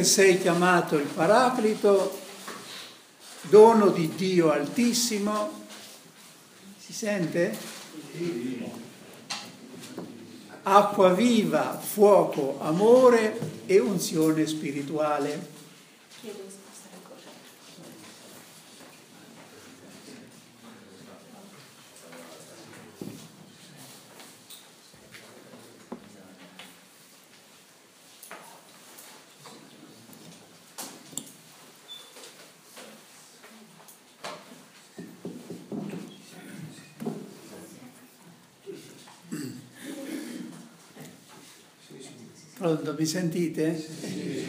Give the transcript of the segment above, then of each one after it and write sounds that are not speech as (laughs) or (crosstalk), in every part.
che sei chiamato il Paraclito, dono di Dio Altissimo, si sente? Acqua viva, fuoco, amore e unzione spirituale. Pronto, mi sentite? Eh,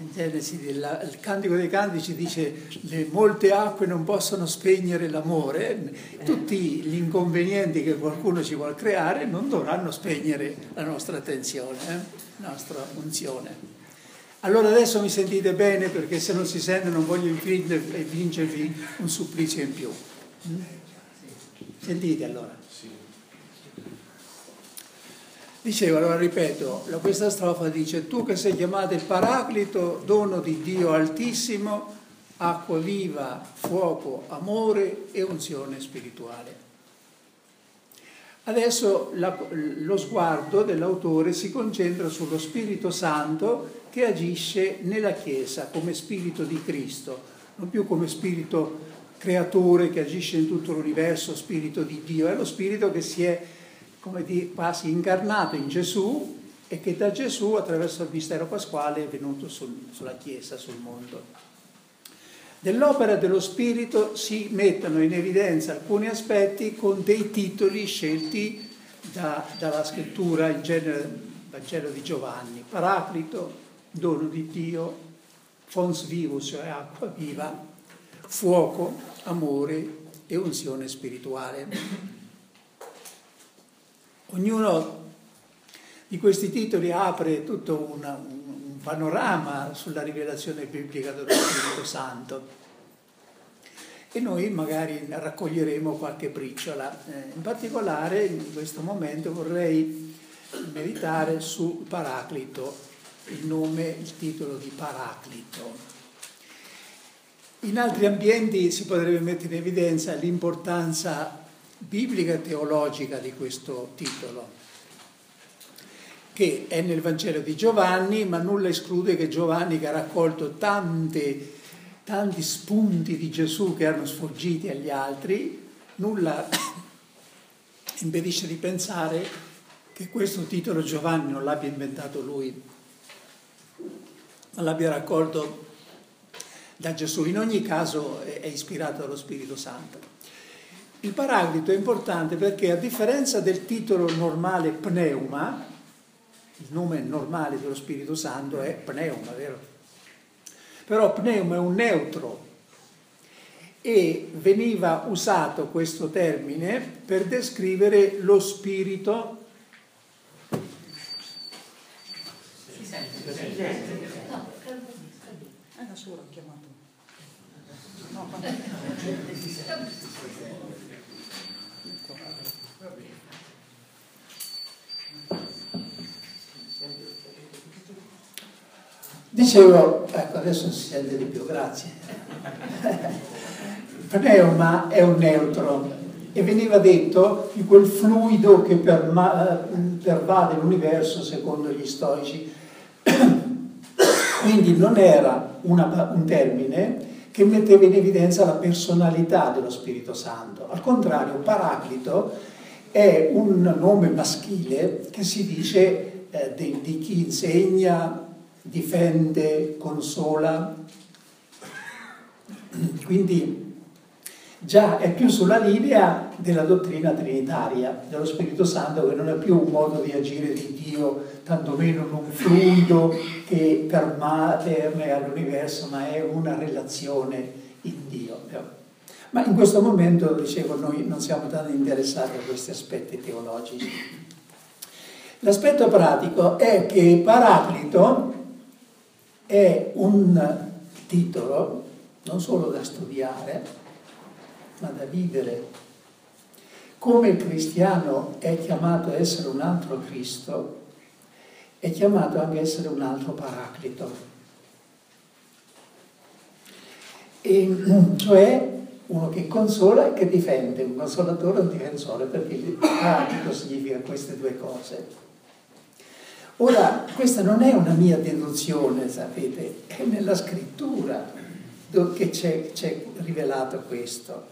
in Genesi, il, il Cantico dei Cantici dice le molte acque non possono spegnere l'amore, tutti gli inconvenienti che qualcuno ci vuole creare non dovranno spegnere la nostra attenzione, eh? la nostra unzione. Allora adesso mi sentite bene perché se non si sente non voglio vincervi un supplizio in più. Mm? Sentite allora. Dicevo, allora ripeto, questa strofa dice, tu che sei chiamato il Paraclito, dono di Dio Altissimo, acqua viva, fuoco, amore e unzione spirituale. Adesso la, lo sguardo dell'autore si concentra sullo Spirito Santo che agisce nella Chiesa come Spirito di Cristo, non più come Spirito creatore che agisce in tutto l'universo, Spirito di Dio, è lo Spirito che si è come di quasi incarnato in Gesù e che da Gesù attraverso il mistero pasquale è venuto sul, sulla Chiesa, sul mondo. Dell'opera dello Spirito si mettono in evidenza alcuni aspetti con dei titoli scelti da, dalla scrittura, in genere Vangelo di Giovanni, Paraclito, dono di Dio, fons vivus, cioè acqua viva, fuoco, amore e unzione spirituale. Ognuno di questi titoli apre tutto una, un panorama sulla rivelazione biblica dello Spirito Santo e noi magari raccoglieremo qualche briciola. Eh, in particolare in questo momento vorrei meditare sul Paraclito, il nome, il titolo di Paraclito. In altri ambienti si potrebbe mettere in evidenza l'importanza biblica e teologica di questo titolo, che è nel Vangelo di Giovanni, ma nulla esclude che Giovanni, che ha raccolto tante, tanti spunti di Gesù che erano sfuggiti agli altri, nulla (coughs) impedisce di pensare che questo titolo Giovanni non l'abbia inventato lui, ma l'abbia raccolto da Gesù. In ogni caso è ispirato dallo Spirito Santo. Il paraclito è importante perché a differenza del titolo normale pneuma, il nome normale dello Spirito Santo è pneuma, vero? Però pneuma è un neutro e veniva usato questo termine per descrivere lo spirito si sente, si sente. No, è da solo ho chiamato. No, Dicevo, ecco adesso si sente di più, grazie. (laughs) Pneuma è un neutro e veniva detto di quel fluido che pervade l'universo secondo gli stoici. (coughs) Quindi non era una, un termine che metteva in evidenza la personalità dello Spirito Santo. Al contrario, Paraclito è un nome maschile che si dice eh, di, di chi insegna, difende, consola. Quindi già è più sulla linea della dottrina trinitaria, dello Spirito Santo che non è più un modo di agire di Dio, tantomeno un fluido che permea all'universo, ma è una relazione in Dio. Ma in questo momento, dicevo, noi non siamo tanto interessati a questi aspetti teologici. L'aspetto pratico è che Paraclito è un titolo non solo da studiare, ma da vivere. Come il cristiano è chiamato a essere un altro Cristo, è chiamato anche a essere un altro paraclito. E, cioè uno che consola e che difende, un consolatore e un difensore, perché il paraclito significa queste due cose. Ora, questa non è una mia deduzione, sapete, è nella scrittura che c'è, c'è rivelato questo.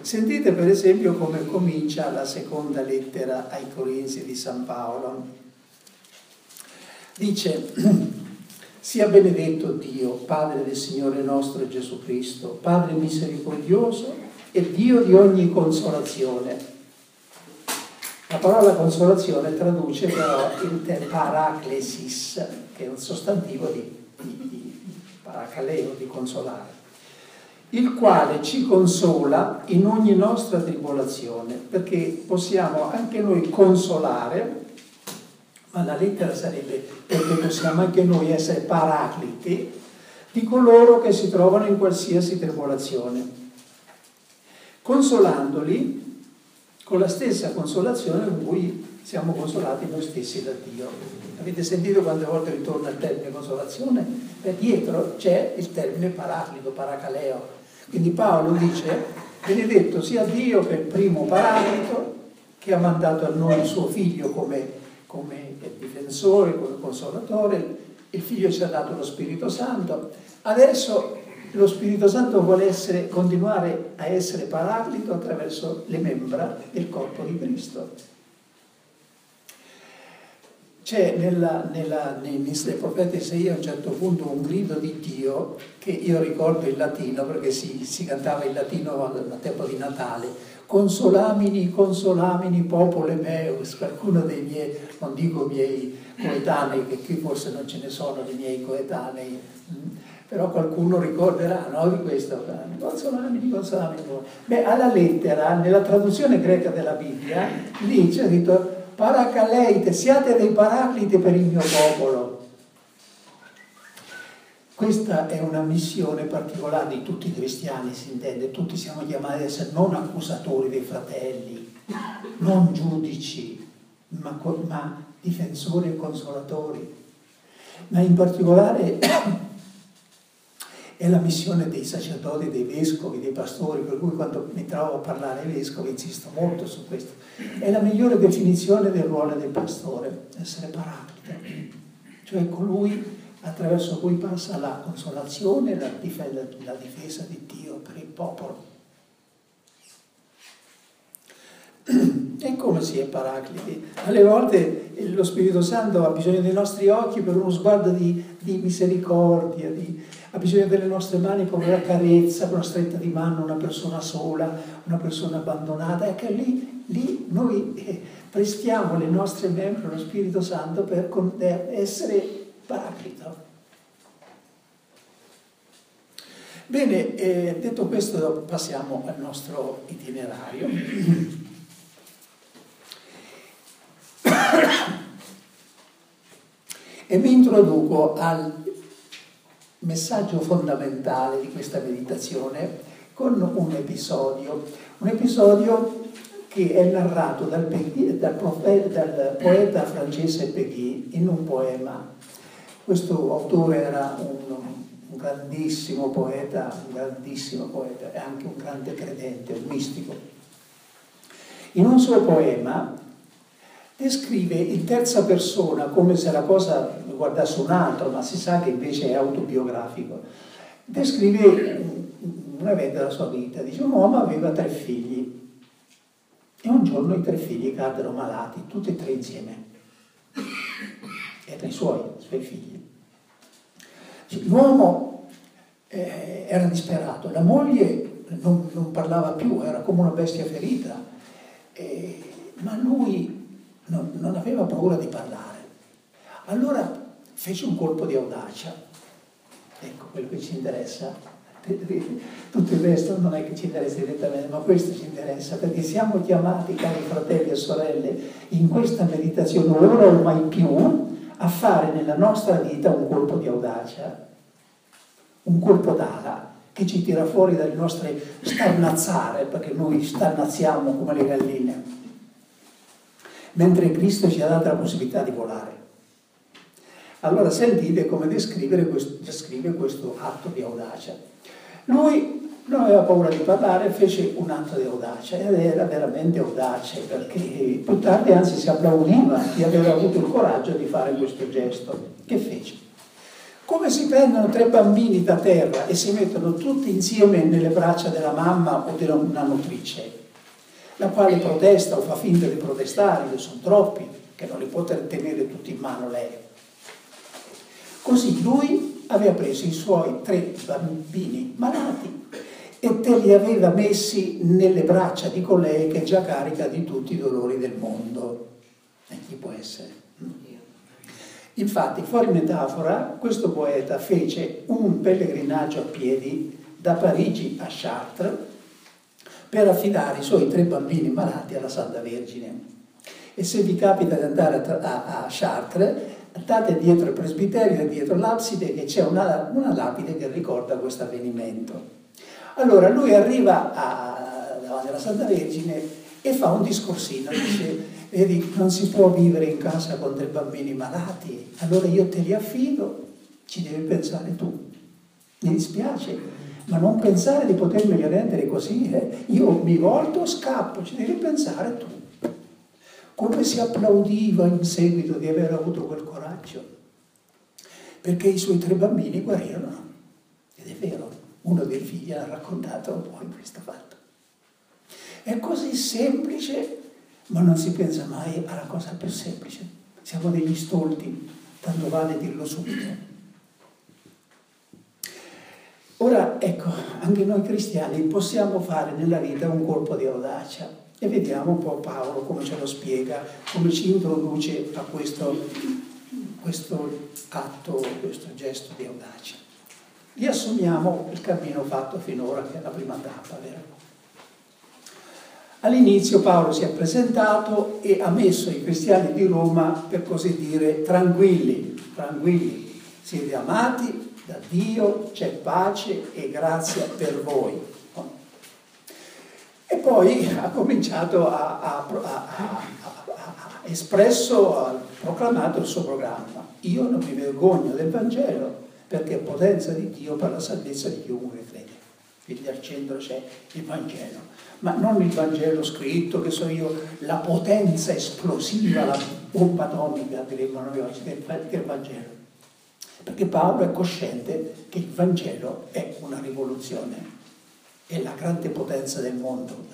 Sentite per esempio come comincia la seconda lettera ai Corinzi di San Paolo. Dice, (clears throat) sia benedetto Dio, Padre del Signore nostro Gesù Cristo, Padre misericordioso e Dio di ogni consolazione la parola consolazione traduce però il te paraclesis, che è un sostantivo di, di, di paracaleo, di consolare, il quale ci consola in ogni nostra tribolazione, perché possiamo anche noi consolare, ma la lettera sarebbe perché possiamo anche noi essere paracliti di coloro che si trovano in qualsiasi tribolazione, consolandoli con la stessa consolazione con cui siamo consolati noi stessi da Dio. Avete sentito quante volte ritorna il termine consolazione? Beh, dietro c'è il termine paraclito, paracaleo. Quindi Paolo dice, benedetto sia Dio che il primo paraclito, che ha mandato a noi il suo figlio come, come difensore, come consolatore, il figlio ci ha dato lo Spirito Santo, adesso lo Spirito Santo vuole essere, continuare a essere paraclito attraverso le membra del corpo di Cristo. C'è nella, nella, nei, nei profeti Isaia a un certo punto un grido di Dio che io ricordo in latino perché si, si cantava in latino al tempo di Natale. Consolamini, consolamini, popolo meus, qualcuno dei miei, non dico miei coetanei, che qui forse non ce ne sono di miei coetanei, però qualcuno ricorderà no, di questo, consolami, consolami. Beh, alla lettera, nella traduzione greca della Bibbia, lì c'è scritto paracaleite, siate dei paracliti per il mio popolo. Questa è una missione particolare di tutti i cristiani, si intende, tutti siamo chiamati ad essere non accusatori dei fratelli, non giudici, ma, ma difensori e consolatori. Ma in particolare è la missione dei sacerdoti, dei vescovi, dei pastori, per cui quando mi trovo a parlare ai vescovi insisto molto su questo. È la migliore definizione del ruolo del pastore, essere paraclite, cioè colui attraverso cui passa la consolazione e la difesa, la difesa di Dio per il popolo. E come si è paracliti? Alle volte lo Spirito Santo ha bisogno dei nostri occhi per uno sguardo di, di misericordia, di, ha bisogno delle nostre mani come la carezza, una stretta di mano, una persona sola, una persona abbandonata. Ecco, lì, lì noi eh, prestiamo le nostre membra allo Spirito Santo per essere paraclito. Bene, eh, detto questo passiamo al nostro itinerario. (coughs) e mi introduco al messaggio fondamentale di questa meditazione con un episodio, un episodio che è narrato dal, dal, profe, dal poeta francese Peggy in un poema. Questo autore era un, un grandissimo poeta, un grandissimo poeta e anche un grande credente, un mistico. In un suo poema descrive in terza persona come se la cosa guardasse un altro, ma si sa che invece è autobiografico. Descrive un evento della sua vita. Dice un uomo aveva tre figli e un giorno i tre figli caddero malati, tutti e tre insieme. Erano i suoi, i suoi figli. L'uomo eh, era disperato, la moglie non, non, parlava più, era come una bestia ferita, eh, ma lui non, non aveva paura di parlare. Allora fece un colpo di audacia. Ecco, quello che ci interessa. (laughs) Tutto il resto non è che ci interessa direttamente, ma questo ci interessa perché siamo chiamati, cari fratelli e sorelle, in questa meditazione, ora o mai più, a fare nella nostra vita un colpo di audacia, un colpo d'ala che ci tira fuori dalle nostre starnazzare, perché noi starnazziamo come le galline mentre Cristo ci ha dato la possibilità di volare. Allora sentite come descrive questo, descrive questo atto di audacia. Lui non aveva paura di parlare fece un atto di audacia ed era veramente audace perché più tardi anzi si applaudiva di aver avuto il coraggio di fare questo gesto. Che fece? Come si prendono tre bambini da terra e si mettono tutti insieme nelle braccia della mamma o della una nutrice, la quale protesta o fa finta di protestare, che sono troppi, che non li può tenere tutti in mano lei. Così lui aveva preso i suoi tre bambini malati e te li aveva messi nelle braccia di colei che è già carica di tutti i dolori del mondo. E chi può essere? Infatti, fuori metafora, questo poeta fece un pellegrinaggio a piedi da Parigi a Chartres per affidare i suoi tre bambini malati alla Santa Vergine. E se vi capita di andare a, a Chartres, andate dietro il presbiterio, dietro l'abside, che c'è una, una lapide che ricorda questo avvenimento. Allora lui arriva a, davanti alla Santa Vergine e fa un discorsino, dice, vedi, non si può vivere in casa con dei bambini malati, allora io te li affido, ci devi pensare tu. Mi dispiace, ma non pensare di potermeli rendere così, eh. io mi volto, scappo, ci devi pensare tu. Come si applaudiva in seguito di aver avuto quel coraggio? Perché i suoi tre bambini guarirono, ed è vero uno dei figli ha raccontato poi questo fatto. È così semplice, ma non si pensa mai alla cosa più semplice. Siamo degli stolti, tanto vale dirlo subito. Ora, ecco, anche noi cristiani possiamo fare nella vita un colpo di audacia e vediamo un po' Paolo come ce lo spiega, come ci introduce a questo, questo atto, questo gesto di audacia riassumiamo il cammino fatto finora, che è la prima tappa, vero? All'inizio Paolo si è presentato e ha messo i cristiani di Roma, per così dire, tranquilli, tranquilli, siete amati da Dio, c'è pace e grazia per voi. E poi ha cominciato a, a, a, a espresso, ha proclamato il suo programma. Io non mi vergogno del Vangelo, perché è potenza di Dio per la salvezza di chiunque crede. Quindi al centro c'è il Vangelo, ma non il Vangelo scritto, che so io, la potenza esplosiva, la bomba atomica, diremmo noi oggi, è il Vangelo. Perché Paolo è cosciente che il Vangelo è una rivoluzione, è la grande potenza del mondo,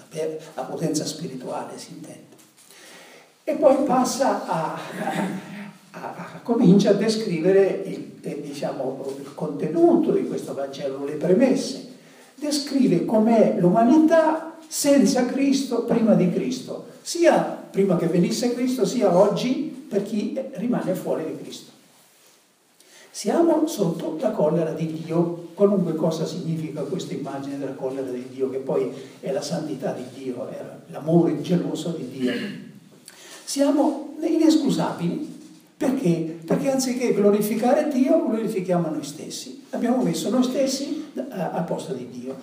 la potenza spirituale si intende. E poi passa a, a, a, comincia a descrivere il, eh, diciamo, il contenuto di questo Vangelo, le premesse. Descrive com'è l'umanità senza Cristo, prima di Cristo, sia prima che venisse Cristo, sia oggi per chi rimane fuori di Cristo. Siamo sotto la collera di Dio, qualunque cosa significa questa immagine della collera di Dio, che poi è la santità di Dio, è l'amore geloso di Dio. Siamo inescusabili perché? Perché anziché glorificare Dio, glorifichiamo noi stessi. Abbiamo messo noi stessi al posto di Dio.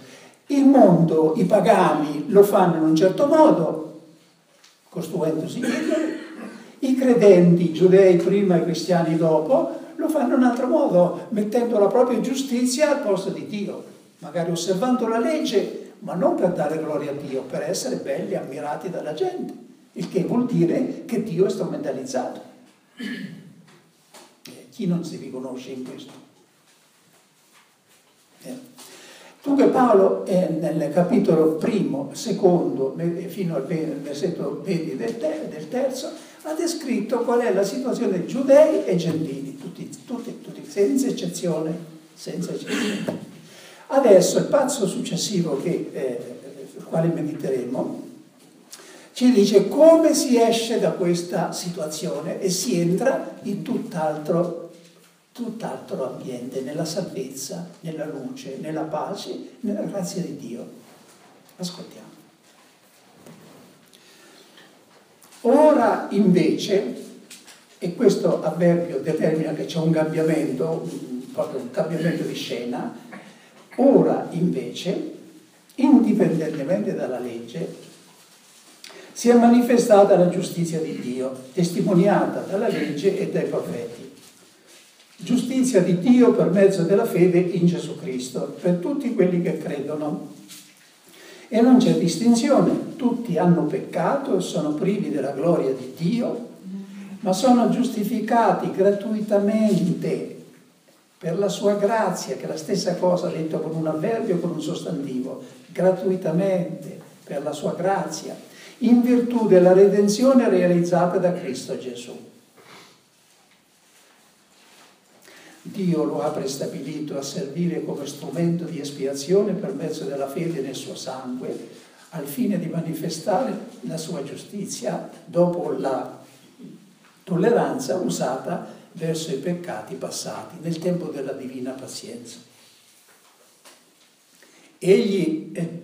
Il mondo, i pagani lo fanno in un certo modo, costruendosi idoli. I credenti, i giudei prima e i cristiani dopo, lo fanno in un altro modo, mettendo la propria giustizia al posto di Dio, magari osservando la legge, ma non per dare gloria a Dio, per essere belli, ammirati dalla gente, il che vuol dire che Dio è strumentalizzato. Chi non si riconosce in questo? Eh. Dunque Paolo eh, nel capitolo primo, secondo, fino al versetto 20 del, del, terzo, ha descritto qual è la situazione dei giudei e gentili, tutti, tutti, senza eccezione, senza eccezione. Adesso il passo successivo che, eh, sul quale mediteremo ci dice come si esce da questa situazione e si entra in tutt'altro, tutt'altro ambiente, nella salvezza, nella luce, nella pace, nella grazia di Dio. Ascoltiamo. Ora invece, e questo avverbio determina che c'è un cambiamento, proprio un cambiamento di scena, ora invece, indipendentemente dalla legge, si è manifestata la giustizia di Dio, testimoniata dalla legge e dai profeti. giustizia di Dio per mezzo della fede in Gesù Cristo, per tutti quelli che credono. E non c'è distinzione, tutti hanno peccato e sono privi della gloria di Dio, ma sono giustificati gratuitamente per la sua grazia, che è la stessa cosa detto con un avverbio o con un sostantivo, gratuitamente per la sua grazia, in virtù della redenzione realizzata da Cristo Gesù. Dio lo ha prestabilito a servire come strumento di espiazione per mezzo della fede nel suo sangue, al fine di manifestare la sua giustizia dopo la tolleranza usata verso i peccati passati nel tempo della divina pazienza. Egli eh,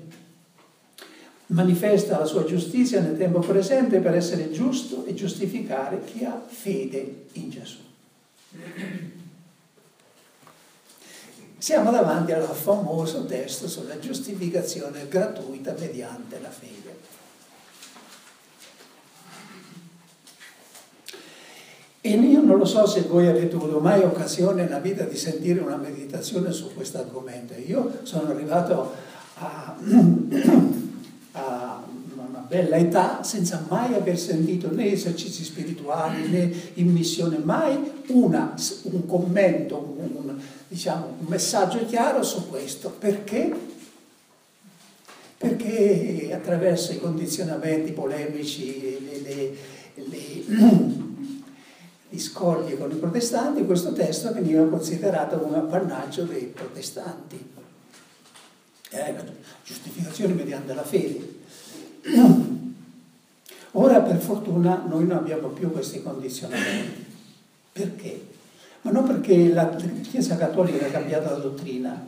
manifesta la sua giustizia nel tempo presente per essere giusto e giustificare chi ha fede in Gesù. Siamo davanti al famoso testo sulla giustificazione gratuita mediante la fede. E io non lo so se voi avete avuto mai occasione nella vita di sentire una meditazione su questo argomento. Io sono arrivato a, (clears throat) a una bella età senza mai aver sentito né esercizi spirituali né in missione, mai una, un commento, un, un, diciamo, un messaggio chiaro su questo. Perché? Perché attraverso i condizionamenti polemici, le, le, le (clears throat) discordie con i protestanti, questo testo veniva considerato un appannaggio dei protestanti. È la giustificazione mediante la fede. (clears throat) Ora per fortuna noi non abbiamo più questi condizionamenti. Perché? Ma non perché la Chiesa Cattolica ha cambiato la dottrina,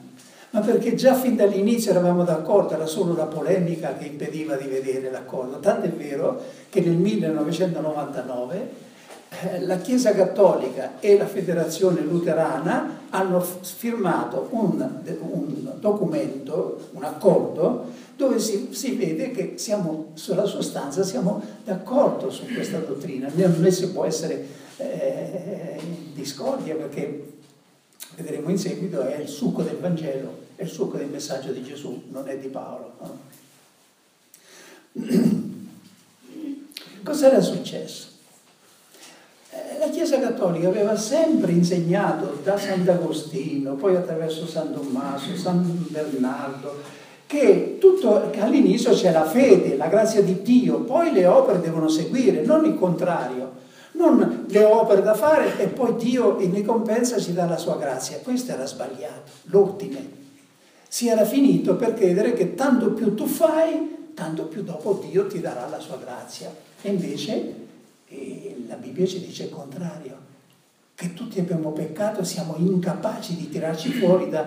ma perché già fin dall'inizio eravamo d'accordo, era solo la polemica che impediva di vedere l'accordo. Tanto è vero che nel 1999 eh, la Chiesa Cattolica e la Federazione Luterana hanno firmato un, un documento, un accordo, dove si, si, vede che siamo, sulla sostanza siamo d'accordo su questa dottrina. Non si può essere eh, discordia perché, vedremo in seguito, è il succo del Vangelo, è il succo del messaggio di Gesù, non è di Paolo. No? (clears throat) Cos'era successo? La Chiesa Cattolica aveva sempre insegnato da Sant'Agostino, poi attraverso San Tommaso, San Bernardo, che, tutto, che all'inizio c'è la fede, la grazia di Dio, poi le opere devono seguire, non il contrario. Non le opere da fare e poi Dio in ricompensa ci dà la sua grazia. Questo era sbagliato, l'ordine. Si era finito per credere che tanto più tu fai, tanto più dopo Dio ti darà la sua grazia. E invece e la Bibbia ci dice il contrario, che tutti abbiamo peccato siamo incapaci di tirarci fuori da,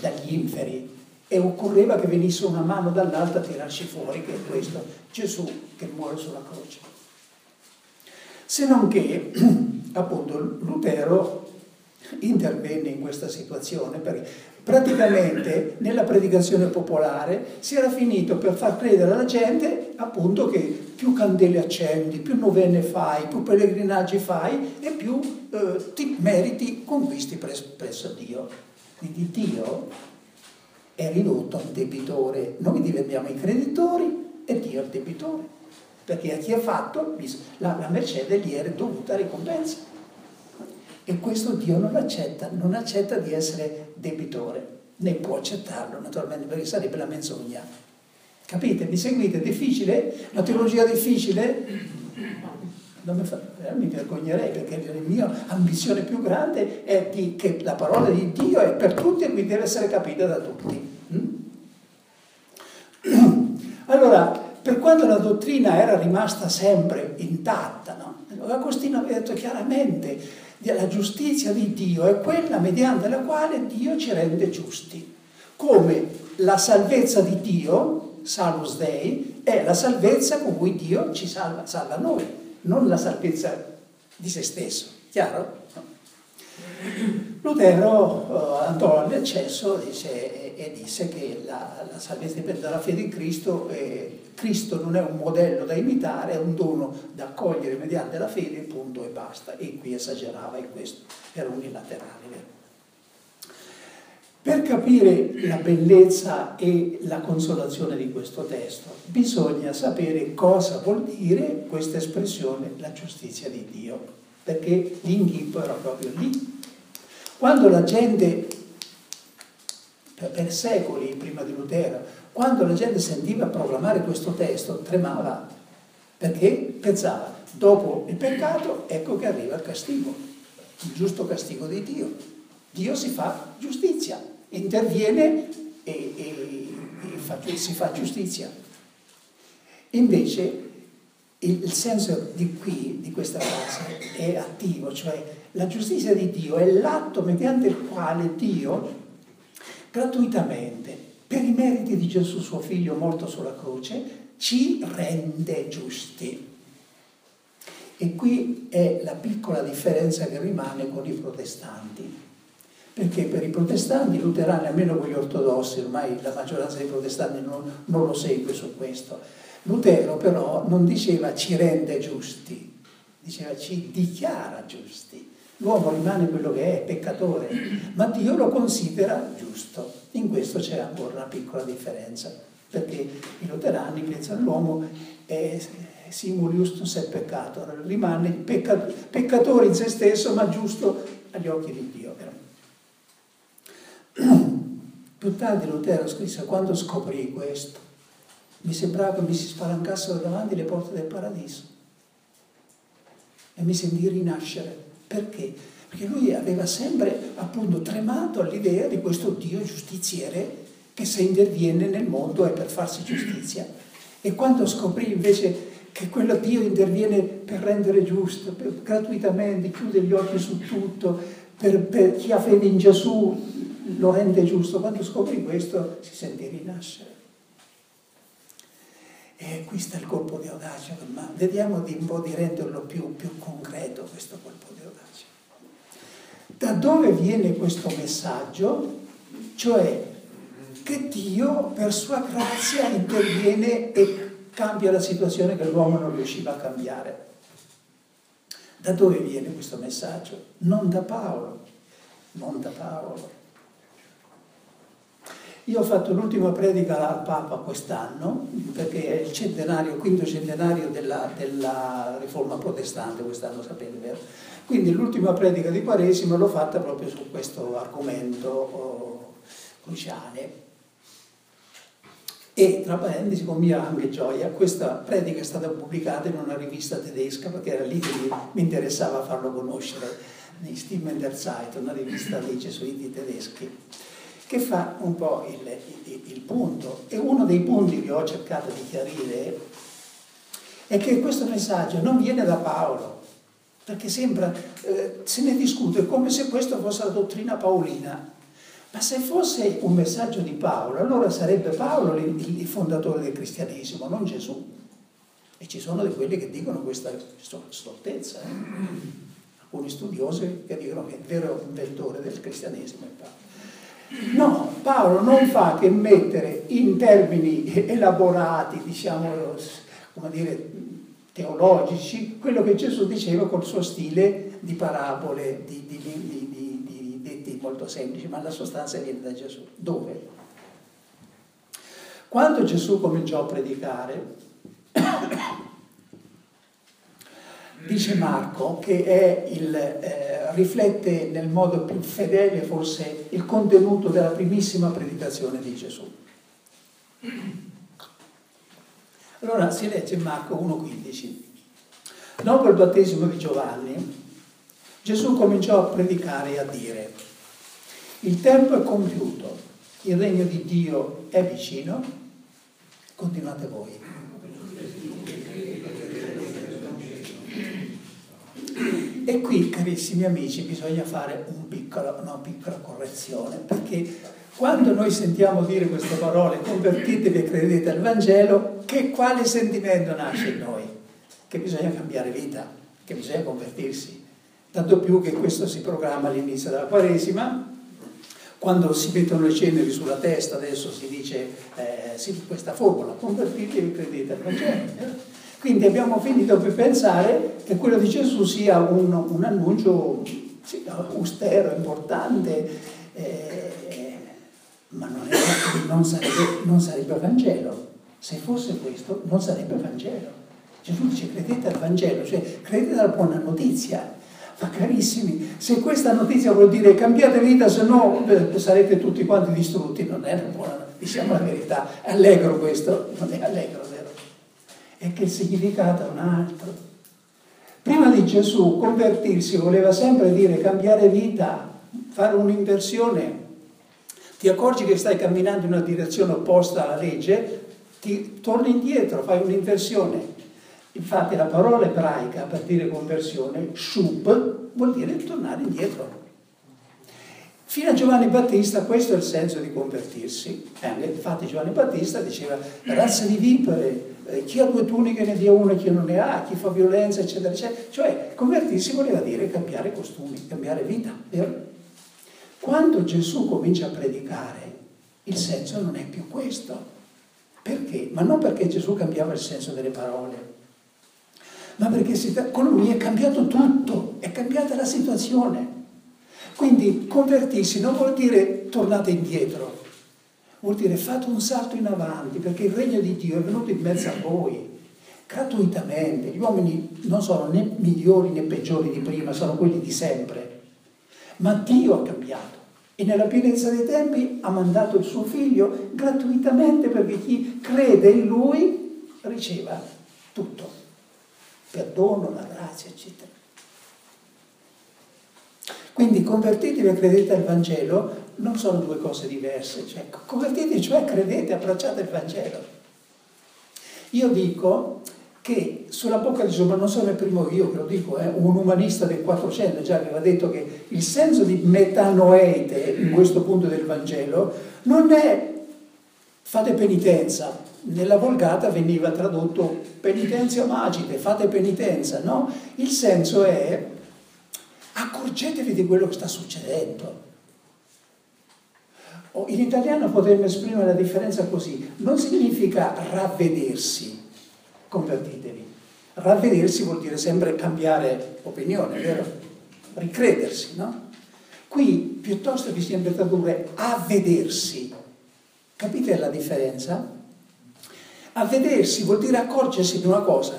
dagli inferi. E occorreva che venisse una mano dall'alto a tirarci fuori, che è questo, Gesù che muore sulla croce. Se non che, (clears throat) appunto, Lutero intervenne in questa situazione perché praticamente nella predicazione popolare si era finito per far credere alla gente appunto che più candele accendi, più novenne fai, più pellegrinaggi fai e più eh, ti meriti conquisti presso Dio. Quindi Dio è ridotto a un debitore, noi diventiamo i creditori e Dio il debitore, perché a chi ha fatto la, la mercede gli è dovuta ricompensa. E questo Dio non accetta, non accetta di essere debitore, né può accettarlo naturalmente perché sarebbe la menzogna. Capite? Mi seguite? È difficile? La teologia difficile? Mi, fa, eh, mi, vergognerei perché la mia ambizione più grande è di, che la parola di Dio è per tutti e quindi deve essere capita da tutti. Mm? (clears throat) Allora, per quanto la dottrina era rimasta sempre intatta, no? Agostino aveva detto chiaramente la giustizia di Dio è quella mediante la quale Dio ci rende giusti. Come la salvezza di Dio, Salus Dei, è la salvezza con cui Dio ci salva, salva noi, non la salvezza di se stesso. Chiaro? Lutero uh, andò all'eccesso, dice e, e disse che la, la, salvezza dipende dalla fede in Cristo e Cristo non è un modello da imitare, è un dono da accogliere mediante la fede, punto e basta. E qui esagerava in questo, era unilaterale. Per capire la bellezza e la consolazione di questo testo bisogna sapere cosa vuol dire questa espressione, la giustizia di Dio, perché l'inghippo era proprio lì. Quando la gente, per secoli prima di Lutero, quando la gente sentiva proclamare questo testo tremava, perché pensava, dopo il peccato ecco che arriva il castigo, il giusto castigo di Dio. Dio si fa giustizia interviene e, e, e fa, si fa giustizia. Invece il, senso di qui, di questa frase, è attivo, cioè la giustizia di Dio è l'atto mediante il quale Dio gratuitamente, per i meriti di Gesù suo figlio morto sulla croce, ci rende giusti. E qui è la piccola differenza che rimane con i protestanti perché per i protestanti luterani, almeno quelli ortodossi, ormai la maggioranza dei protestanti non, non lo segue su questo, Lutero però non diceva ci rende giusti, diceva ci dichiara giusti. L'uomo rimane quello che è, peccatore, ma Dio lo considera giusto. In questo c'è ancora una piccola differenza, perché i luterani pensano che l'uomo è simul justus et peccator, rimane peccatore in se stesso, ma giusto agli occhi di Dio. Più (clears throat) tardi Lutero scrisse, quando scoprì questo, mi sembrava che mi si spalancassero davanti le porte del paradiso e mi sentì rinascere. Perché? Perché lui aveva sempre appunto tremato all'idea di questo Dio giustiziere che se interviene nel mondo è per farsi giustizia. E quando scoprì invece che quello Dio interviene per rendere giusto, per, gratuitamente, chiude gli occhi su tutto, per, per chi ha fede in Gesù lo rende giusto. Quando scopri questo si sente rinascere. E qui sta il colpo di audacia, ma vediamo di un po' di renderlo più, più concreto questo colpo di audacia. Da dove viene questo messaggio? Cioè che Dio per sua grazia interviene e cambia la situazione che l'uomo non riusciva a cambiare. Da dove viene questo messaggio? Non da Paolo, non da Paolo. Io ho fatto l'ultima predica al Papa quest'anno, perché è il centenario, quinto centenario della, della riforma protestante, quest'anno sapete, vero? Quindi l'ultima predica di Quaresima l'ho fatta proprio su questo argomento oh, cruciale. E tra parentesi, con mia anche gioia, questa predica è stata pubblicata in una rivista tedesca perché era lì che mi interessava farlo conoscere, in Stimmen der Zeit, una rivista dei gesuiti tedeschi che fa un po' il, il, il, punto. E uno dei punti che ho cercato di chiarire è che questo messaggio non viene da Paolo, perché sembra, eh, se ne discute come se questa fosse la dottrina paolina. Ma se fosse un messaggio di Paolo, allora sarebbe Paolo il, il fondatore del cristianesimo, non Gesù. E ci sono di quelli che dicono questa stoltezza. Eh? Alcuni studiosi che dicono che il vero inventore del cristianesimo è Paolo. No, Paolo non fa che mettere in termini elaborati, diciamo, come dire, teologici, quello che Gesù diceva col suo stile di parabole, di, di, di, di detti molto semplici, ma la sostanza viene da Gesù. Dove? Quando Gesù cominciò a predicare, dice Marco che il, eh, riflette nel modo più fedele forse il contenuto della primissima predicazione di Gesù. Allora si legge Marco 1,15. Dopo il battesimo di Giovanni, Gesù cominciò a predicare e a dire, il tempo è compiuto, il regno di Dio è vicino, continuate voi. E qui, carissimi amici, bisogna fare un piccolo, una piccola correzione, perché quando noi sentiamo dire queste parole, convertitevi e credete al Vangelo, che quale sentimento nasce in noi? Che bisogna cambiare vita, che bisogna convertirsi. Tanto più che questo si programma all'inizio della Quaresima, Quando si mettono le ceneri sulla testa, adesso si dice eh, sì, questa formula, convertitevi e credete al Vangelo. Quindi abbiamo finito per pensare che quello di Gesù sia un, un annuncio sì, austero, importante, eh, ma non, è, non, sarebbe, non sarebbe Vangelo. Se fosse questo, non sarebbe Vangelo. Gesù dice credete al Vangelo, cioè credete alla buona notizia. Ma carissimi, se questa notizia vuol dire cambiate vita, se no beh, sarete tutti quanti distrutti, non è una buona notizia, diciamo la verità. È allegro questo, non è allegro, È che il significato è un altro. Prima di Gesù convertirsi voleva sempre dire cambiare vita, fare un'inversione. Ti accorgi che stai camminando in una direzione opposta alla legge, ti torni indietro, fai un'inversione. Infatti la parola ebraica per dire conversione, shub, vuol dire tornare indietro. Fino a Giovanni Battista questo è il senso di convertirsi. Eh, infatti Giovanni Battista diceva razza di vipere, eh, chi ha due tuniche ne dia una, chi non ne ha, chi fa violenza, eccetera, eccetera. Cioè convertirsi voleva dire cambiare costumi, cambiare vita, vero? Quando Gesù comincia a predicare, il senso non è più questo. Perché? Ma non perché Gesù cambiava il senso delle parole, ma perché con lui è cambiato tutto, è cambiata la situazione. Quindi convertirsi non vuol dire tornate indietro, vuol dire fate un salto in avanti, perché il regno di Dio è venuto in mezzo a voi, gratuitamente. Gli uomini non sono né migliori né peggiori di prima, sono quelli di sempre. Ma Dio ha cambiato e nella pienezza dei tempi ha mandato il suo figlio gratuitamente perché chi crede in lui riceva tutto perdono, la grazia, eccetera. Quindi convertitevi e credete al Vangelo non sono due cose diverse, cioè convertitevi, cioè credete, abbracciate il Vangelo. Io dico che sulla bocca di Gesù, ma non sono il primo io che lo dico, eh, un umanista del 400 già aveva detto che il senso di metanoete in questo punto del Vangelo non è fate penitenza, nella Volgata veniva tradotto penitenzia magite, fate penitenza, no? Il senso è accorgetevi di quello che sta succedendo. In italiano potremmo esprimere la differenza così, non significa ravvedersi, convertitevi. Ravvedersi vuol dire sempre cambiare opinione, vero? Ricredersi, no? Qui piuttosto bisogna tradurre avvedersi. Capite la differenza? A vedersi vuol dire accorgersi di una cosa.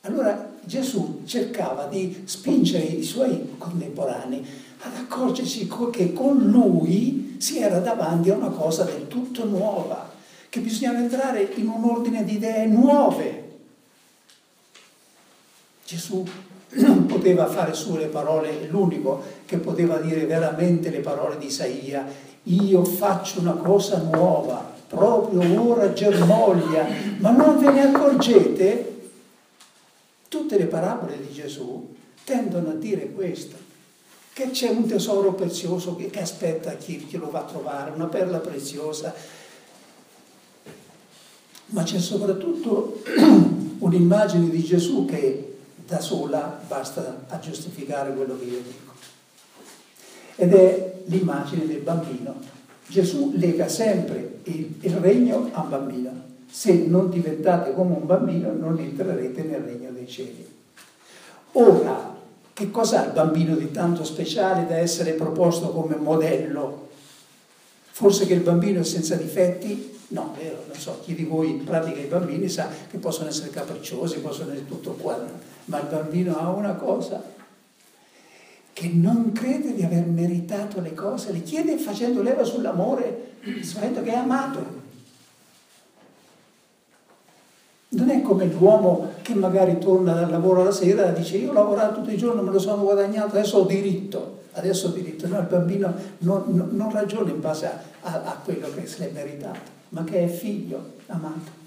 Allora Gesù cercava di spingere i suoi contemporanei ad accorgersi che con lui si era davanti a una cosa del tutto nuova, che bisognava entrare in un ordine di idee nuove. Gesù non poteva fare sue le parole, l'unico che poteva dire veramente le parole di Isaia, io faccio una cosa nuova, proprio ora germoglia, ma non ve ne accorgete? Tutte le parabole di Gesù tendono a dire questo, che c'è un tesoro prezioso che, che aspetta chi, chi lo va a trovare, una perla preziosa, ma c'è soprattutto (clears throat) un'immagine di Gesù che da sola basta a giustificare quello che io dico. Ed è l'immagine del bambino Gesù lega sempre il, il regno a un bambino. Se non diventate come un bambino non entrerete nel regno dei cieli. Ora, che cos'ha il bambino di tanto speciale da essere proposto come modello? Forse che il bambino è senza difetti? No, vero, non so, chi di voi pratica i bambini sa che possono essere capricciosi, possono essere tutto qua, ma il bambino ha una cosa, che non crede di aver meritato le cose, le chiede facendo leva sull'amore, sapendo che è amato. Non è come l'uomo che magari torna dal lavoro alla sera e dice io ho lavorato tutto il giorno, me lo sono guadagnato, adesso ho diritto, adesso ho diritto. No, il bambino non, non, non ragiona in base a, a, a quello che si è meritato, ma che è figlio amato.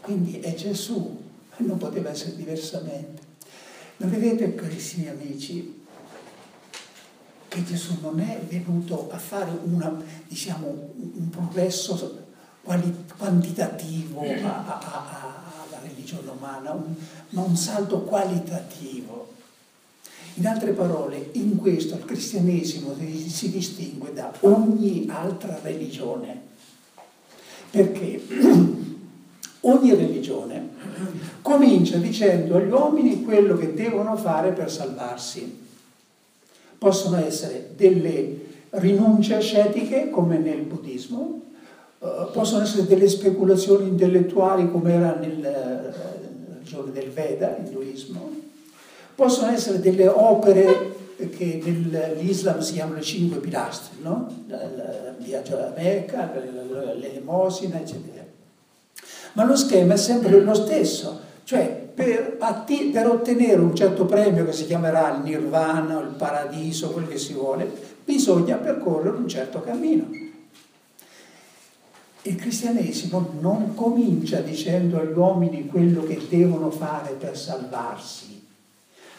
Quindi è Gesù, non poteva essere diversamente. Ma vedete, carissimi amici, che Gesù non è venuto a fare una, diciamo, un progresso quali, quantitativo a, a, a, religione umana, un, ma un salto qualitativo. In altre parole, in questo il cristianesimo si distingue da ogni altra religione, perché (clears throat) ogni religione comincia dicendo agli uomini quello che devono fare per salvarsi. Possono essere delle rinunce ascetiche come nel buddismo, eh, possono essere delle speculazioni intellettuali come era nella religione del Veda, l'induismo, possono essere delle opere che nell'Islam si chiamano i cinque pilastri, no? il viaggio alla Mecca, l'elemosina, eccetera. Ma lo schema è sempre lo stesso, cioè per, atti- per ottenere un certo premio che si chiamerà il nirvana il paradiso, quel che si vuole, bisogna percorrere un certo cammino. Il cristianesimo non comincia dicendo agli uomini quello che devono fare per salvarsi,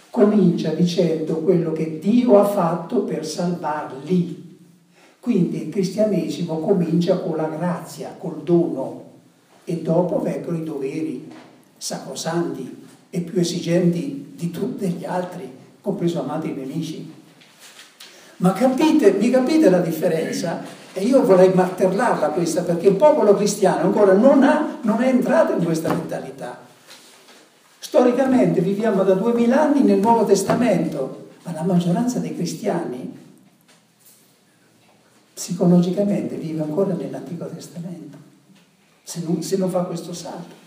comincia dicendo quello che Dio ha fatto per salvarli. Quindi il cristianesimo comincia con la grazia, col dono e dopo vengono i doveri sacrosanti e più esigenti di tutti gli altri, compreso amati nemici. Ma capite, mi capite la differenza? E io vorrei martellarla questa perché il popolo cristiano ancora non, ha, non è entrato in questa mentalità. Storicamente viviamo da duemila anni nel Nuovo Testamento, ma la maggioranza dei cristiani psicologicamente vive ancora nell'Antico Testamento, se non, se non fa questo salto.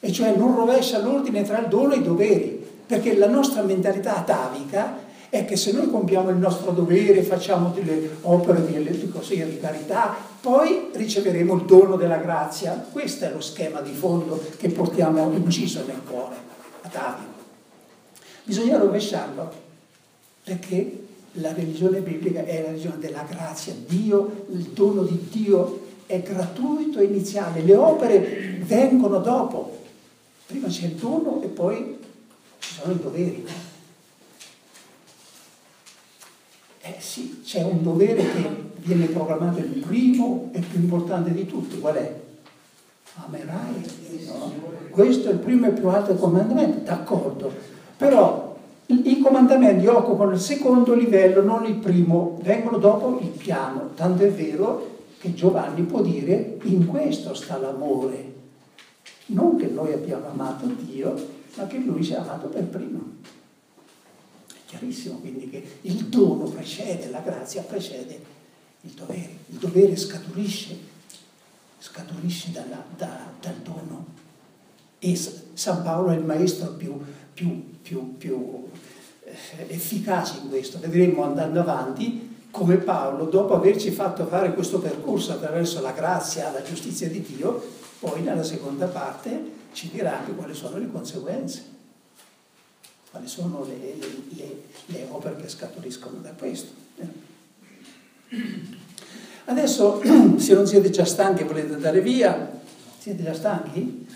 E cioè non rovescia l'ordine tra il dono e i doveri, perché la nostra mentalità atavica è che se noi compiamo il nostro dovere, facciamo delle opere di, così, di carità, poi riceveremo il dono della grazia. Questo è lo schema di fondo che portiamo inciso nel cuore, atavico. Bisogna rovesciarlo, perché la religione biblica è la religione della grazia. Dio, il dono di Dio è gratuito e iniziale, le opere vengono dopo. Prima c'è il dono e poi ci sono i doveri. Eh sì, c'è un dovere che viene proclamato il primo e più importante di tutti, qual è? Amerai. No? Questo è il primo e più alto comandamento, d'accordo. Però i comandamenti occupano il secondo livello, non il primo, vengono dopo il piano. Tanto è vero che Giovanni può dire in questo sta l'amore. Non che noi abbiamo amato Dio, ma che Lui ci ha amato per primo chiarissimo quindi che il dono precede, la grazia precede il dovere. Il dovere scaturisce, scaturisce dalla, da, dal dono. E San Paolo è il maestro più, più, più, più eh, efficace in questo. Vedremo andando avanti come Paolo, dopo averci fatto fare questo percorso attraverso la grazia, la giustizia di Dio, poi nella seconda parte ci dirà anche quali sono le conseguenze quali sono le, le, le, opere che scaturiscono da questo. Adesso, (clears throat) se non siete già stanchi e volete andare via, siete già stanchi?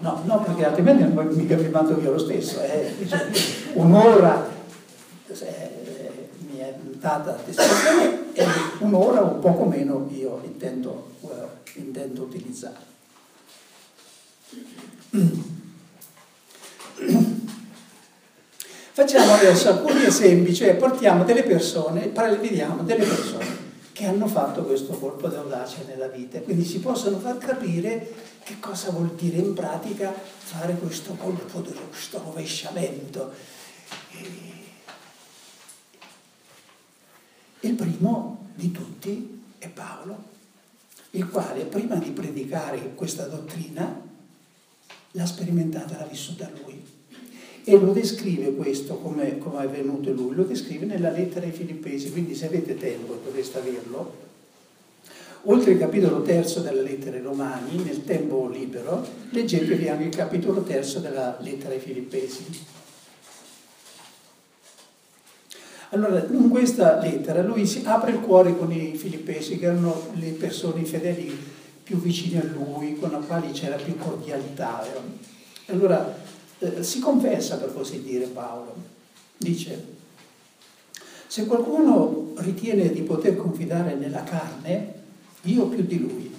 No, no, perché altrimenti mica vi via lo stesso. Eh. (laughs) Un'ora eh, mi è data a disposizione e un'ora o poco meno io intendo, uh, intendo utilizzare. Facciamo adesso alcuni esempi, cioè portiamo delle persone, vediamo delle persone che hanno fatto questo colpo d'audacia nella vita, quindi si possono far capire che cosa vuol dire in pratica fare questo colpo, questo rovesciamento. Il primo di tutti è Paolo, il quale prima di predicare questa dottrina l'ha sperimentata, l'ha vissuta lui e lo descrive questo come, come è venuto lui, lo descrive nella lettera ai Filippesi, quindi se avete tempo dovreste averlo. Oltre il capitolo terzo della lettera ai Romani, nel tempo libero, leggetevi anche il capitolo terzo della lettera ai Filippesi. Allora, in questa lettera lui si apre il cuore con i filippesi, che erano le persone fedeli più vicine a lui, con le quali c'era più cordialità. Allora, eh, si confessa per così dire Paolo. Dice, se qualcuno ritiene di poter confidare nella carne, io più di lui.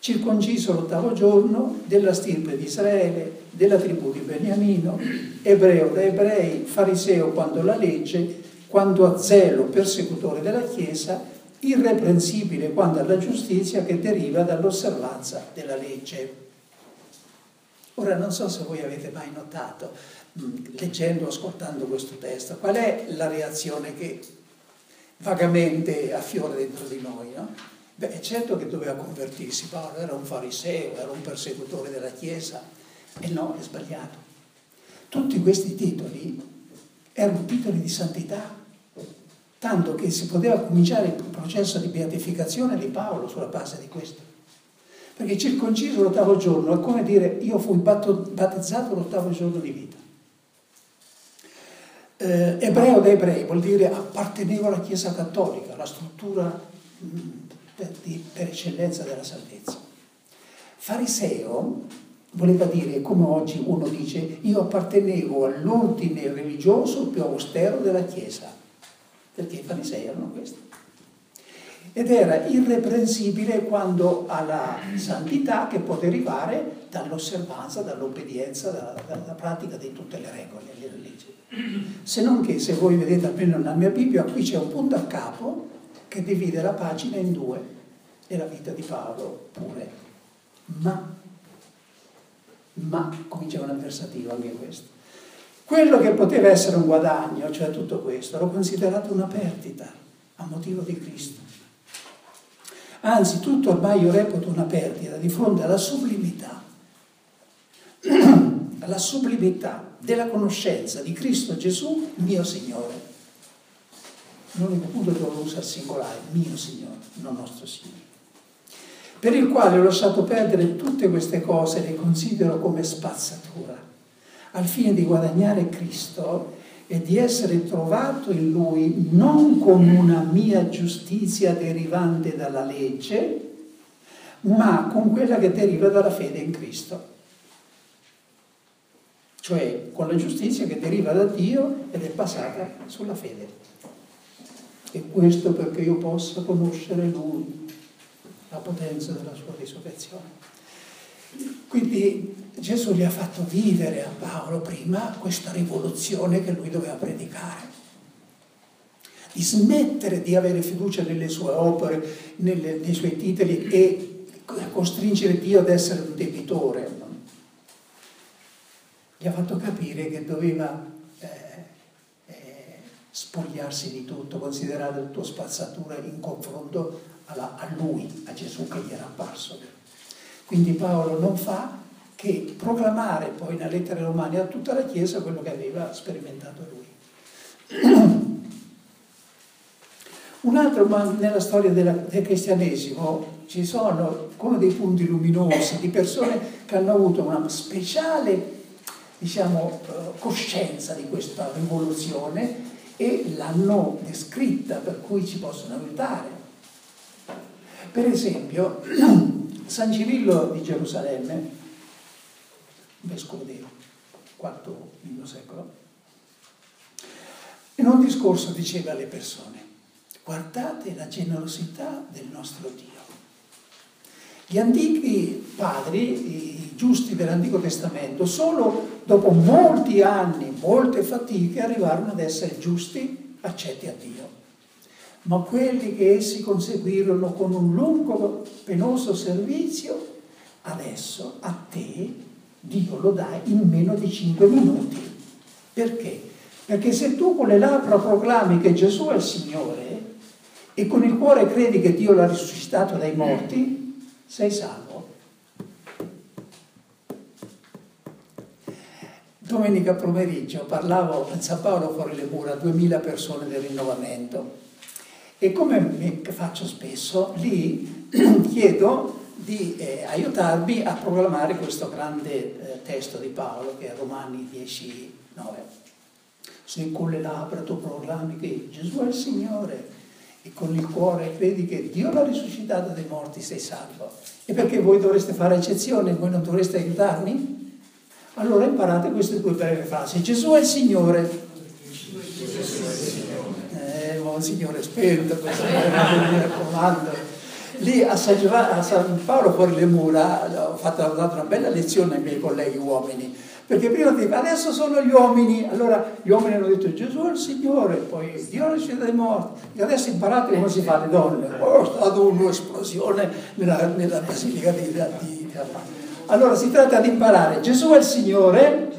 circonciso l'ottavo giorno, della stirpe di Israele, della tribù di Beniamino, ebreo da ebrei, fariseo quando la legge, quando a zelo persecutore della Chiesa, irreprensibile quando alla giustizia che deriva dall'osservanza della legge. Ora non so se voi avete mai notato, mm, leggendo o ascoltando questo testo, qual è la reazione che vagamente affiora dentro di noi, no? Beh, è certo che doveva convertirsi, Paolo era un fariseo, era un persecutore della Chiesa, e no, è sbagliato. Tutti questi titoli erano titoli di santità, tanto che si poteva cominciare il processo di beatificazione di Paolo sulla base di questo. Perché circonciso l'ottavo giorno è come dire io fui battezzato l'ottavo giorno di vita. Eh, ebreo da ebrei vuol dire appartenevo alla Chiesa cattolica, la struttura per eccellenza della salvezza. Fariseo voleva dire, come oggi uno dice, io appartenevo all'ordine religioso più austero della Chiesa, perché i farisei erano questi ed era irreprensibile quando alla santità che può derivare dall'osservanza, dall'obbedienza, dalla, dalla pratica di tutte le regole le leggi. Se non che, se voi vedete almeno nella mia Bibbia, qui c'è un punto a capo che divide la pagina in due, e la vita di Paolo pure. Ma, ma, comincia un avversativo anche questo. Quello che poteva essere un guadagno, cioè tutto questo, l'ho considerato una perdita a motivo di Cristo. Anzi, tutto ormai io reputo una perdita di fronte alla sublimità, (clears throat) alla sublimità della conoscenza di Cristo Gesù, mio Signore. L'unico punto dove lo usa al singolare, mio Signore, non nostro Signore. Per il quale ho lasciato perdere tutte queste cose, le considero come spazzatura, al fine di guadagnare Cristo e di essere trovato in lui non con una mia giustizia derivante dalla legge, ma con quella che deriva dalla fede in Cristo. Cioè con la giustizia che deriva da Dio ed è basata sulla fede. E questo perché io possa conoscere Lui, la potenza della sua risurrezione. Quindi Gesù gli ha fatto vivere a Paolo prima questa rivoluzione che lui doveva predicare. Di smettere di avere fiducia nelle sue opere, nelle, nei suoi titoli e costringere Dio ad essere un debitore. Gli ha fatto capire che doveva eh, eh, spogliarsi di tutto, considerare la tua spazzatura in confronto alla, a lui, a Gesù che gli era apparso. Quindi Paolo non fa che proclamare poi nella lettera romana a tutta la Chiesa quello che aveva sperimentato lui. (clears throat) Un altro, ma nella storia della, del cristianesimo ci sono come dei punti luminosi di persone che hanno avuto una speciale diciamo, eh, coscienza di questa rivoluzione e l'hanno descritta, per cui ci possono aiutare. Per esempio, (clears throat) San Cirillo di Gerusalemme, vescovo del IV secolo, in un discorso diceva alle persone, guardate la generosità del nostro Dio. Gli antichi padri, i giusti dell'Antico Testamento, solo dopo molti anni, molte fatiche, arrivarono ad essere giusti, accetti a Dio ma quelli che essi conseguirono con un lungo, penoso servizio, adesso a te Dio lo dà in meno di cinque minuti. Perché? Perché se tu con le labbra proclami che Gesù è il Signore e con il cuore credi che Dio l'ha risuscitato dai morti, sei salvo. Domenica pomeriggio parlavo a San Paolo fuori le mura, 2000 persone del rinnovamento e come faccio spesso, lì (clears throat) chiedo di eh, aiutarmi a proclamare questo grande eh, testo di Paolo che è Romani 10, 9. Se con le labbra tu proclami che Gesù è il Signore e con il cuore credi che Dio l'ha risuscitato dai morti, sei salvo. E perché voi dovreste fare eccezione, voi non dovreste aiutarmi? Allora imparate queste due breve frasi. Gesù è il Signore Signore spento, mi raccomando. lì a San, Giovanni, a San, Paolo fuori le mura ho fatto, una bella lezione ai miei colleghi uomini, perché prima dico adesso sono gli uomini, allora gli uomini hanno detto Gesù è il Signore, poi Dio cielo dei morti, e adesso imparate come si fa le donne, oh, è stata un'esplosione nella, nella basilica di, di, Allora si tratta di imparare, Gesù è il Signore,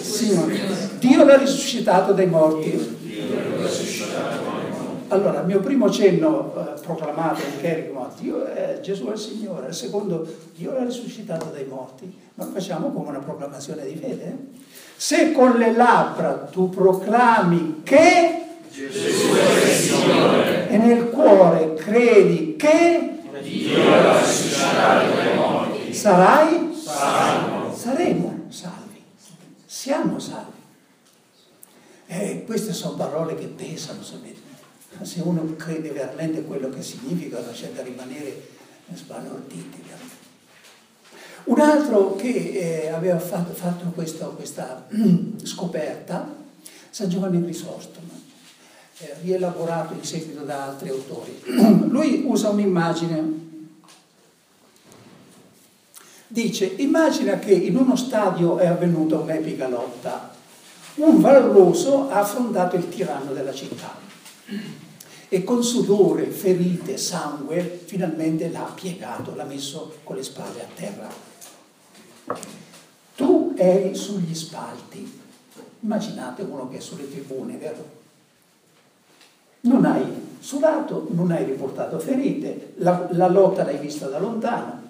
Signore. Dio l'ha risuscitato dai morti. Allora, il mio primo cenno eh, proclamato in cherigma, Dio è Gesù è il Signore, il secondo, Dio l'ha risuscitato dai morti, ma facciamo come una proclamazione di fede. Se con le labbra tu proclami che Gesù è il Signore e nel cuore credi che Dio l'ha risuscitato dai morti, sarai salvo. saremo salvi, siamo salvi. E queste sono parole che pesano, sapete se uno crede veramente quello che significa, c'è da rimanere sbalorditi. Un altro che eh, aveva fatto, fatto questo, questa (clears throat) scoperta, San Giovanni Crisostomo, eh, rielaborato in seguito da altri autori. (clears throat) Lui usa un'immagine, dice, immagina che in uno stadio è avvenuta un'epica lotta, un valoroso ha affrontato il tiranno della città e con sudore, ferite, sangue, finalmente l'ha piegato, l'ha messo con le spalle a terra. Tu eri sugli spalti, immaginate uno che è sulle tribune, vero? Non hai sudato, non hai riportato ferite, la, la lotta l'hai vista da lontano,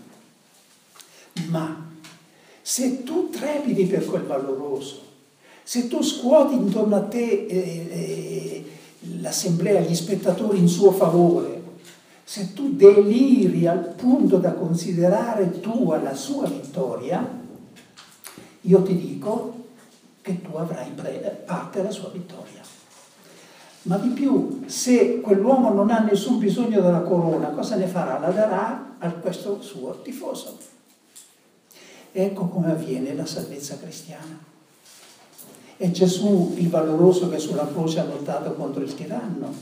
ma se tu trepidi per quel valoroso, se tu scuoti intorno a te eh, eh, l'assemblea, gli spettatori in suo favore, se tu deliri al punto da considerare tua la sua vittoria, io ti dico che tu avrai parte della sua vittoria. Ma di più, se quell'uomo non ha nessun bisogno della corona, cosa ne farà? La darà a questo suo tifoso. Ecco come avviene la salvezza cristiana. È Gesù il valoroso che sulla croce ha lottato contro il tiranno.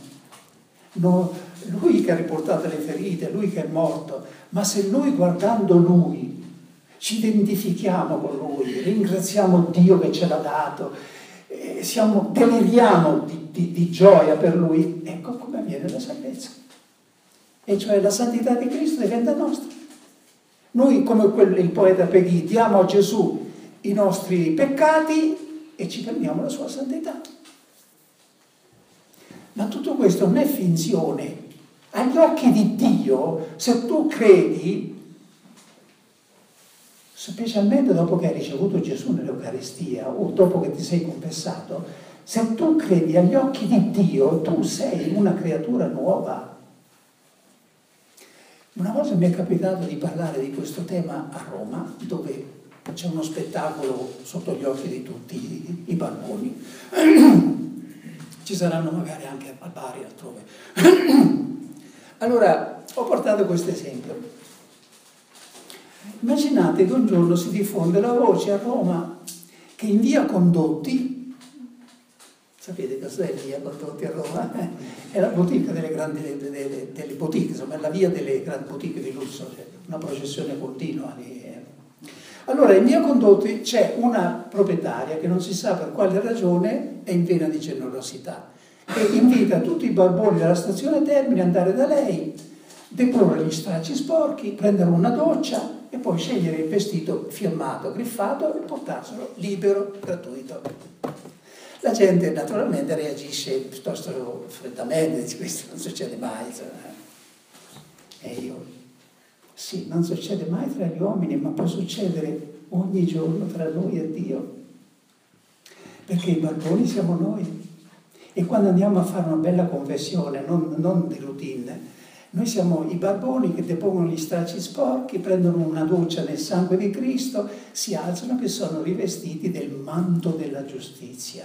No, lui che ha riportato le ferite, lui che è morto. Ma se noi guardando lui ci identifichiamo con lui, ringraziamo Dio che ce l'ha dato, eh, siamo, deliriamo di, di, di gioia per lui, ecco come avviene la salvezza. E cioè la santità di Cristo diventa nostra. Noi, come quel, il poeta Peghi, diamo a Gesù i nostri peccati e ci prendiamo la sua santità. Ma tutto questo non è finzione. Agli occhi di Dio, se tu credi, specialmente dopo che hai ricevuto Gesù nell'Eucaristia o dopo che ti sei confessato, se tu credi agli occhi di Dio, tu sei una creatura nuova. Una volta mi è capitato di parlare di questo tema a Roma, dove c'è uno spettacolo sotto gli occhi di tutti i, barboni. Ci saranno magari anche a Bari altrove. Allora, ho portato questo esempio. Immaginate che un giorno si diffonde la voce a Roma che in via Condotti, sapete cos'è via Condotti a Roma? È la boutique delle grandi delle, delle boutique, insomma, è la via delle grandi boutique di lusso, cioè una processione continua di allora in mia condotti c'è una proprietaria che non si sa per quale ragione è in vena di generosità e invita tutti i barboni della stazione Termini ad andare da lei, deporre gli stracci sporchi, prendere una doccia e poi scegliere il vestito firmato, griffato e portarselo libero, gratuito. La gente naturalmente reagisce piuttosto freddamente, questo non succede mai. E io sì, non succede mai tra gli uomini, ma può succedere ogni giorno tra noi e Dio. Perché i barboni siamo noi. E quando andiamo a fare una bella confessione, non, non di routine, noi siamo i barboni che depongono gli stracci sporchi, prendono una doccia nel sangue di Cristo, si alzano e sono rivestiti del manto della giustizia.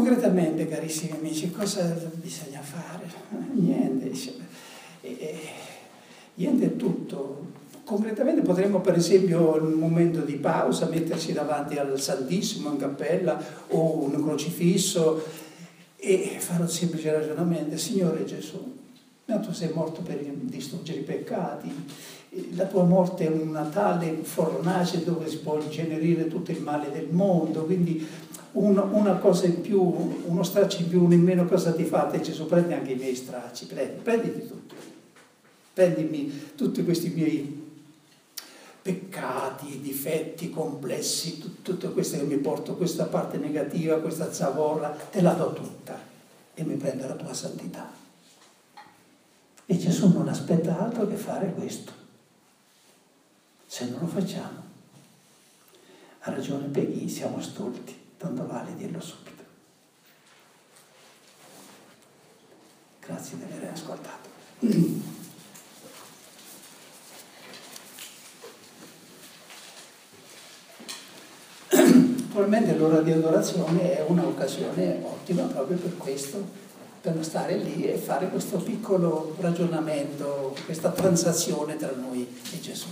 Concretamente, carissimi amici, cosa bisogna fare? Niente, niente è tutto. concretamente potremmo per esempio in un momento di pausa metterci davanti al Santissimo in cappella o un crocifisso e fare un semplice ragionamento. Signore Gesù, tu sei morto per distruggere i peccati, la tua morte è una tale fornace dove si può incenerire tutto il male del mondo, quindi uno, una cosa in più, uno straccio in più, uno in meno, cosa ti fate? Gesù prendi anche i miei stracci, prendi, prenditi tutto, prendimi tutti questi miei peccati, difetti complessi, tutto, tutto questo che mi porto, questa parte negativa, questa zavorra, te la do tutta e mi prendo la tua santità. E Gesù non aspetta altro che fare questo. Se non lo facciamo, ha ragione Peggy, siamo stolti, tanto vale dirlo subito. Grazie di aver ascoltato. Naturalmente l'ora di adorazione è un'occasione ottima proprio per questo, per stare lì e fare questo piccolo ragionamento, questa transazione tra noi e Gesù.